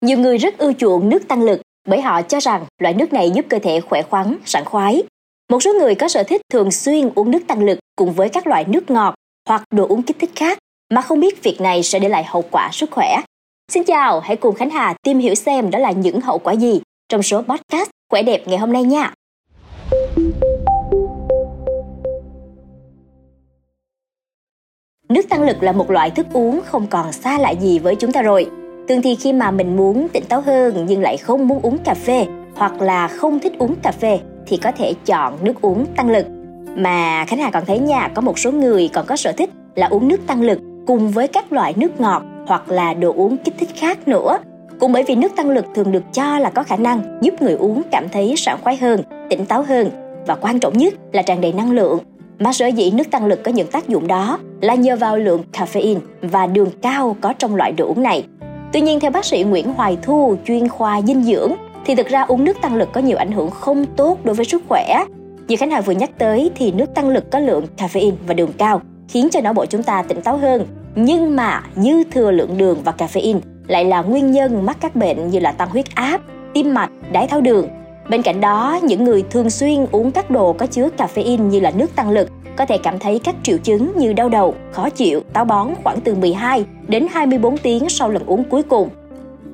Nhiều người rất ưa chuộng nước tăng lực bởi họ cho rằng loại nước này giúp cơ thể khỏe khoắn, sảng khoái. Một số người có sở thích thường xuyên uống nước tăng lực cùng với các loại nước ngọt hoặc đồ uống kích thích khác mà không biết việc này sẽ để lại hậu quả sức khỏe. Xin chào, hãy cùng Khánh Hà tìm hiểu xem đó là những hậu quả gì trong số podcast Khỏe đẹp ngày hôm nay nha. Nước tăng lực là một loại thức uống không còn xa lạ gì với chúng ta rồi. Thường thì khi mà mình muốn tỉnh táo hơn nhưng lại không muốn uống cà phê hoặc là không thích uống cà phê thì có thể chọn nước uống tăng lực. Mà Khánh Hà còn thấy nha, có một số người còn có sở thích là uống nước tăng lực cùng với các loại nước ngọt hoặc là đồ uống kích thích khác nữa. Cũng bởi vì nước tăng lực thường được cho là có khả năng giúp người uống cảm thấy sảng khoái hơn, tỉnh táo hơn và quan trọng nhất là tràn đầy năng lượng. Mà sở dĩ nước tăng lực có những tác dụng đó là nhờ vào lượng caffeine và đường cao có trong loại đồ uống này. Tuy nhiên theo bác sĩ Nguyễn Hoài Thu, chuyên khoa dinh dưỡng, thì thực ra uống nước tăng lực có nhiều ảnh hưởng không tốt đối với sức khỏe. Như Khánh Hà vừa nhắc tới thì nước tăng lực có lượng caffeine và đường cao, khiến cho não bộ chúng ta tỉnh táo hơn. Nhưng mà dư thừa lượng đường và caffeine lại là nguyên nhân mắc các bệnh như là tăng huyết áp, tim mạch, đái tháo đường. Bên cạnh đó, những người thường xuyên uống các đồ có chứa caffeine như là nước tăng lực có thể cảm thấy các triệu chứng như đau đầu, khó chịu, táo bón khoảng từ 12 đến 24 tiếng sau lần uống cuối cùng.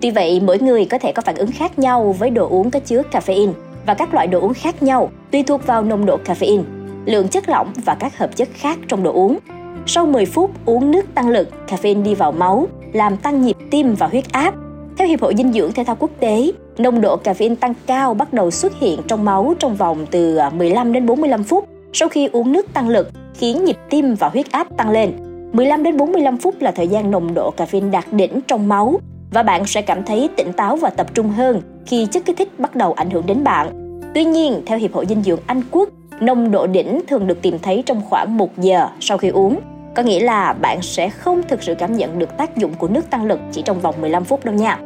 Tuy vậy, mỗi người có thể có phản ứng khác nhau với đồ uống có chứa caffeine và các loại đồ uống khác nhau tùy thuộc vào nồng độ caffeine, lượng chất lỏng và các hợp chất khác trong đồ uống. Sau 10 phút uống nước tăng lực, caffeine đi vào máu, làm tăng nhịp tim và huyết áp. Theo Hiệp hội Dinh dưỡng Thể thao Quốc tế, nồng độ caffeine tăng cao bắt đầu xuất hiện trong máu trong vòng từ à, 15 đến 45 phút sau khi uống nước tăng lực, khiến nhịp tim và huyết áp tăng lên. 15 đến 45 phút là thời gian nồng độ caffeine đạt đỉnh trong máu và bạn sẽ cảm thấy tỉnh táo và tập trung hơn khi chất kích thích bắt đầu ảnh hưởng đến bạn. Tuy nhiên, theo Hiệp hội Dinh dưỡng Anh Quốc, nồng độ đỉnh thường được tìm thấy trong khoảng 1 giờ sau khi uống. Có nghĩa là bạn sẽ không thực sự cảm nhận được tác dụng của nước tăng lực chỉ trong vòng 15 phút đâu nha.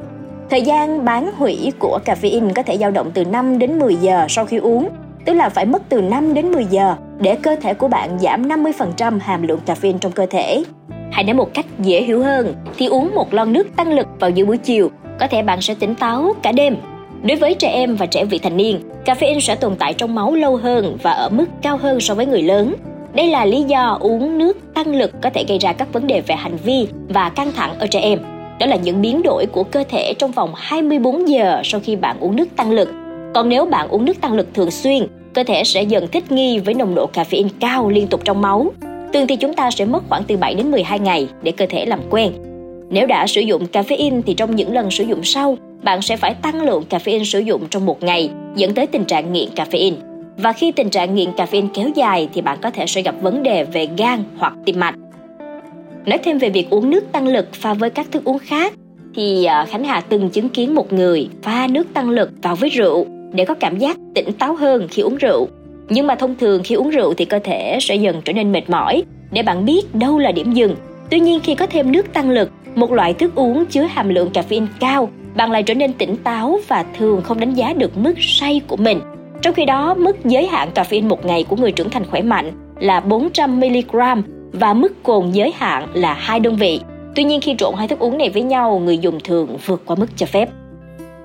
Thời gian bán hủy của caffeine có thể dao động từ 5 đến 10 giờ sau khi uống, tức là phải mất từ 5 đến 10 giờ để cơ thể của bạn giảm 50% hàm lượng caffeine trong cơ thể. Hãy nói một cách dễ hiểu hơn thì uống một lon nước tăng lực vào giữa buổi chiều, có thể bạn sẽ tỉnh táo cả đêm. Đối với trẻ em và trẻ vị thành niên, caffeine sẽ tồn tại trong máu lâu hơn và ở mức cao hơn so với người lớn. Đây là lý do uống nước tăng lực có thể gây ra các vấn đề về hành vi và căng thẳng ở trẻ em. Đó là những biến đổi của cơ thể trong vòng 24 giờ sau khi bạn uống nước tăng lực. Còn nếu bạn uống nước tăng lực thường xuyên, cơ thể sẽ dần thích nghi với nồng độ caffeine cao liên tục trong máu. Thường thì chúng ta sẽ mất khoảng từ 7 đến 12 ngày để cơ thể làm quen. Nếu đã sử dụng caffeine thì trong những lần sử dụng sau, bạn sẽ phải tăng lượng caffeine sử dụng trong một ngày, dẫn tới tình trạng nghiện caffeine. Và khi tình trạng nghiện caffeine kéo dài thì bạn có thể sẽ gặp vấn đề về gan hoặc tim mạch. Nói thêm về việc uống nước tăng lực pha với các thức uống khác, thì à, Khánh Hà từng chứng kiến một người pha nước tăng lực vào với rượu để có cảm giác tỉnh táo hơn khi uống rượu. Nhưng mà thông thường khi uống rượu thì cơ thể sẽ dần trở nên mệt mỏi để bạn biết đâu là điểm dừng. Tuy nhiên khi có thêm nước tăng lực, một loại thức uống chứa hàm lượng caffeine cao, bạn lại trở nên tỉnh táo và thường không đánh giá được mức say của mình. Trong khi đó, mức giới hạn caffeine một ngày của người trưởng thành khỏe mạnh là 400mg và mức cồn giới hạn là hai đơn vị. Tuy nhiên khi trộn hai thức uống này với nhau, người dùng thường vượt qua mức cho phép.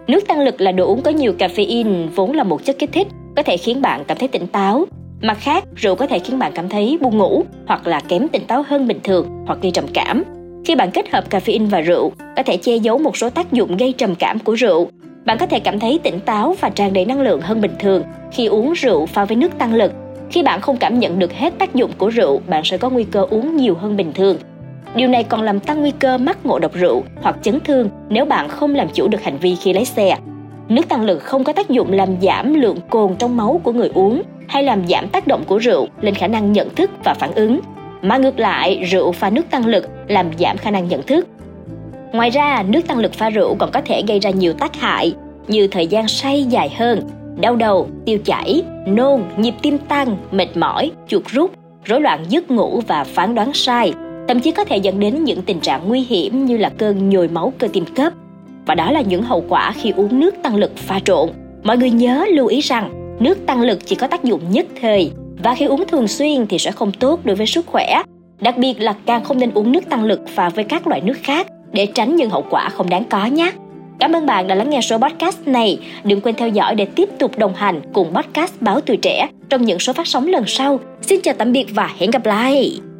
Nước tăng lực là đồ uống có nhiều caffeine vốn là một chất kích thích, có thể khiến bạn cảm thấy tỉnh táo. Mặt khác, rượu có thể khiến bạn cảm thấy buồn ngủ hoặc là kém tỉnh táo hơn bình thường hoặc gây trầm cảm. Khi bạn kết hợp caffeine và rượu, có thể che giấu một số tác dụng gây trầm cảm của rượu. Bạn có thể cảm thấy tỉnh táo và tràn đầy năng lượng hơn bình thường khi uống rượu pha với nước tăng lực. Khi bạn không cảm nhận được hết tác dụng của rượu, bạn sẽ có nguy cơ uống nhiều hơn bình thường Điều này còn làm tăng nguy cơ mắc ngộ độc rượu hoặc chấn thương nếu bạn không làm chủ được hành vi khi lái xe. Nước tăng lực không có tác dụng làm giảm lượng cồn trong máu của người uống hay làm giảm tác động của rượu lên khả năng nhận thức và phản ứng, mà ngược lại, rượu pha nước tăng lực làm giảm khả năng nhận thức. Ngoài ra, nước tăng lực pha rượu còn có thể gây ra nhiều tác hại như thời gian say dài hơn, đau đầu, tiêu chảy, nôn, nhịp tim tăng, mệt mỏi, chuột rút, rối loạn giấc ngủ và phán đoán sai, thậm chí có thể dẫn đến những tình trạng nguy hiểm như là cơn nhồi máu cơ tim cấp. Và đó là những hậu quả khi uống nước tăng lực pha trộn. Mọi người nhớ lưu ý rằng, nước tăng lực chỉ có tác dụng nhất thời, và khi uống thường xuyên thì sẽ không tốt đối với sức khỏe. Đặc biệt là càng không nên uống nước tăng lực pha với các loại nước khác để tránh những hậu quả không đáng có nhé. Cảm ơn bạn đã lắng nghe số podcast này. Đừng quên theo dõi để tiếp tục đồng hành cùng podcast Báo Tuổi Trẻ trong những số phát sóng lần sau. Xin chào tạm biệt và hẹn gặp lại!